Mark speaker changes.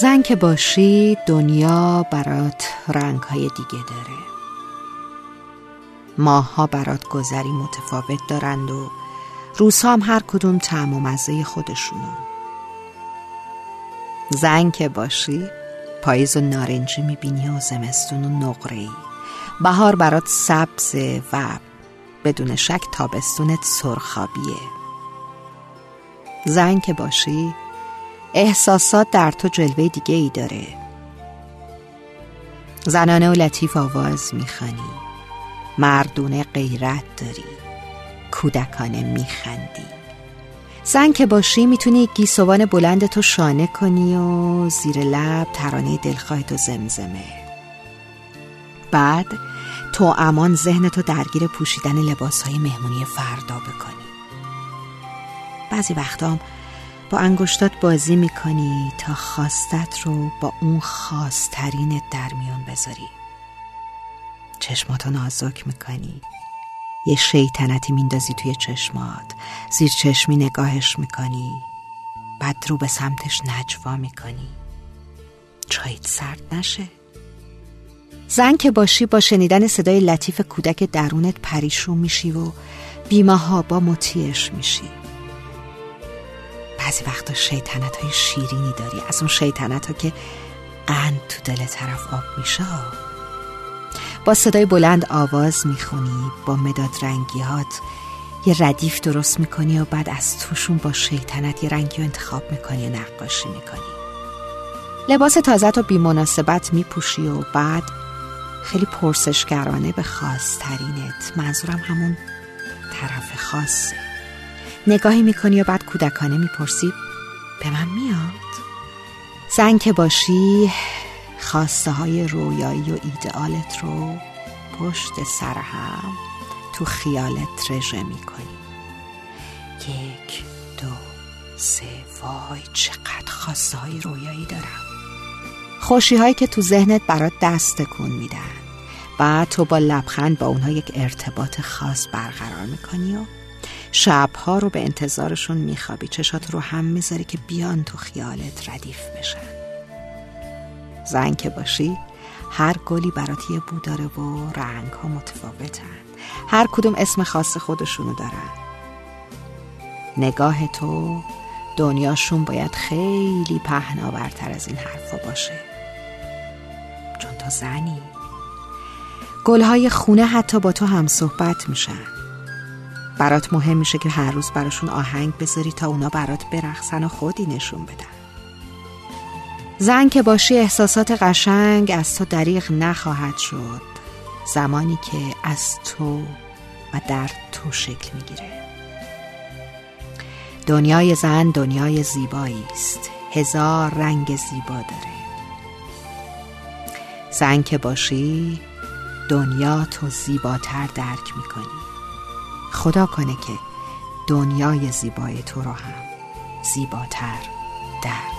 Speaker 1: زن که باشی دنیا برات رنگ های دیگه داره. ماها برات گذری متفاوت دارند و روزها هم هر کدوم تعم و مزه خودشونو. زن که باشی پاییز و نارنجی می‌بینی و زمستون و نقره بهار برات سبزه و بدون شک تابستونت سرخابیه. زن که باشی احساسات در تو جلوه دیگه ای داره. زنانه و لطیف آواز می‌خوانی. مردونه غیرت داری. کودکانه میخندی. زن که باشی می‌تونی گیسوان بلند تو شانه کنی و زیر لب ترانه دلخواه تو زمزمه. بعد تو امان ذهن تو درگیر پوشیدن لباس های مهمونی فردا بکنی. بعضی وقتام با انگشتات بازی می‌کنی تا خواستت رو با اون خواسترینت در میون بذاری چشماتو نازک می‌کنی. یه شیطنتی میندازی توی چشمات. زیر چشمی نگاهش می‌کنی. بعد رو به سمتش نجوا می‌کنی. چایت سرد نشه. زن که باشی با شنیدن صدای لطیف کودک درونت پریشون میشی و بیمه با مطیعش میشی. بعضی وقتا شیطنت های شیرینی داری. از اون شیطنت ها که قند تو دل طرف آب میشه. با صدای بلند آواز می‌خونی با مداد رنگیات. یه ردیف درست می‌کنی و بعد از توشون با شیطنت یه رنگی رو انتخاب می‌کنی و نقاشی می‌کنی. لباس تازه رو بی مناسبت میپوشی و بعد خیلی پرسشگرانه به خاصترینت. منظورم همون طرف خاصه. نگاهی می‌کنی و بعد کودکانه می‌پرسی. به من میاد. زن که باشی خواسته های رویایی و ایدئالت رو پشت سر هم تو خیالت رژه می‌کنی. یک دو سه وای چقدر خواسته های رویایی دارم. خوشی هایی که تو ذهنت برات دست تکون میدن. بعد تو با لبخند با اونها یک ارتباط خاص برقرار می‌کنی و شبها رو به انتظارشون میخوابی. چشات رو هم می‌ذاری که بیان تو خیالت ردیف بشن. زن که باشی هر گلی برات یه بو و رنگ ها متفاوتن. هر کدوم اسم خاص خودشونو دارن. نگاه تو دنیاشون باید خیلی پهناورتر از این حرفا باشه. چون تو زنی. گلهای خونه حتی با تو هم صحبت میشن. برات مهم میشه که هر روز براشون آهنگ بذاری تا اونا برات برقصن و خودی نشون بدن. زن که باشی احساسات قشنگ از تو دریغ نخواهد شد. زمانی که از تو و در تو شکل می‌گیره. دنیای زن دنیای زیبایی است. هزار رنگ زیبا داره. زن که باشی دنیا تو زیباتر درک می‌کنی. خدا کنه که دنیای زیبای تو رو هم زیباتر درک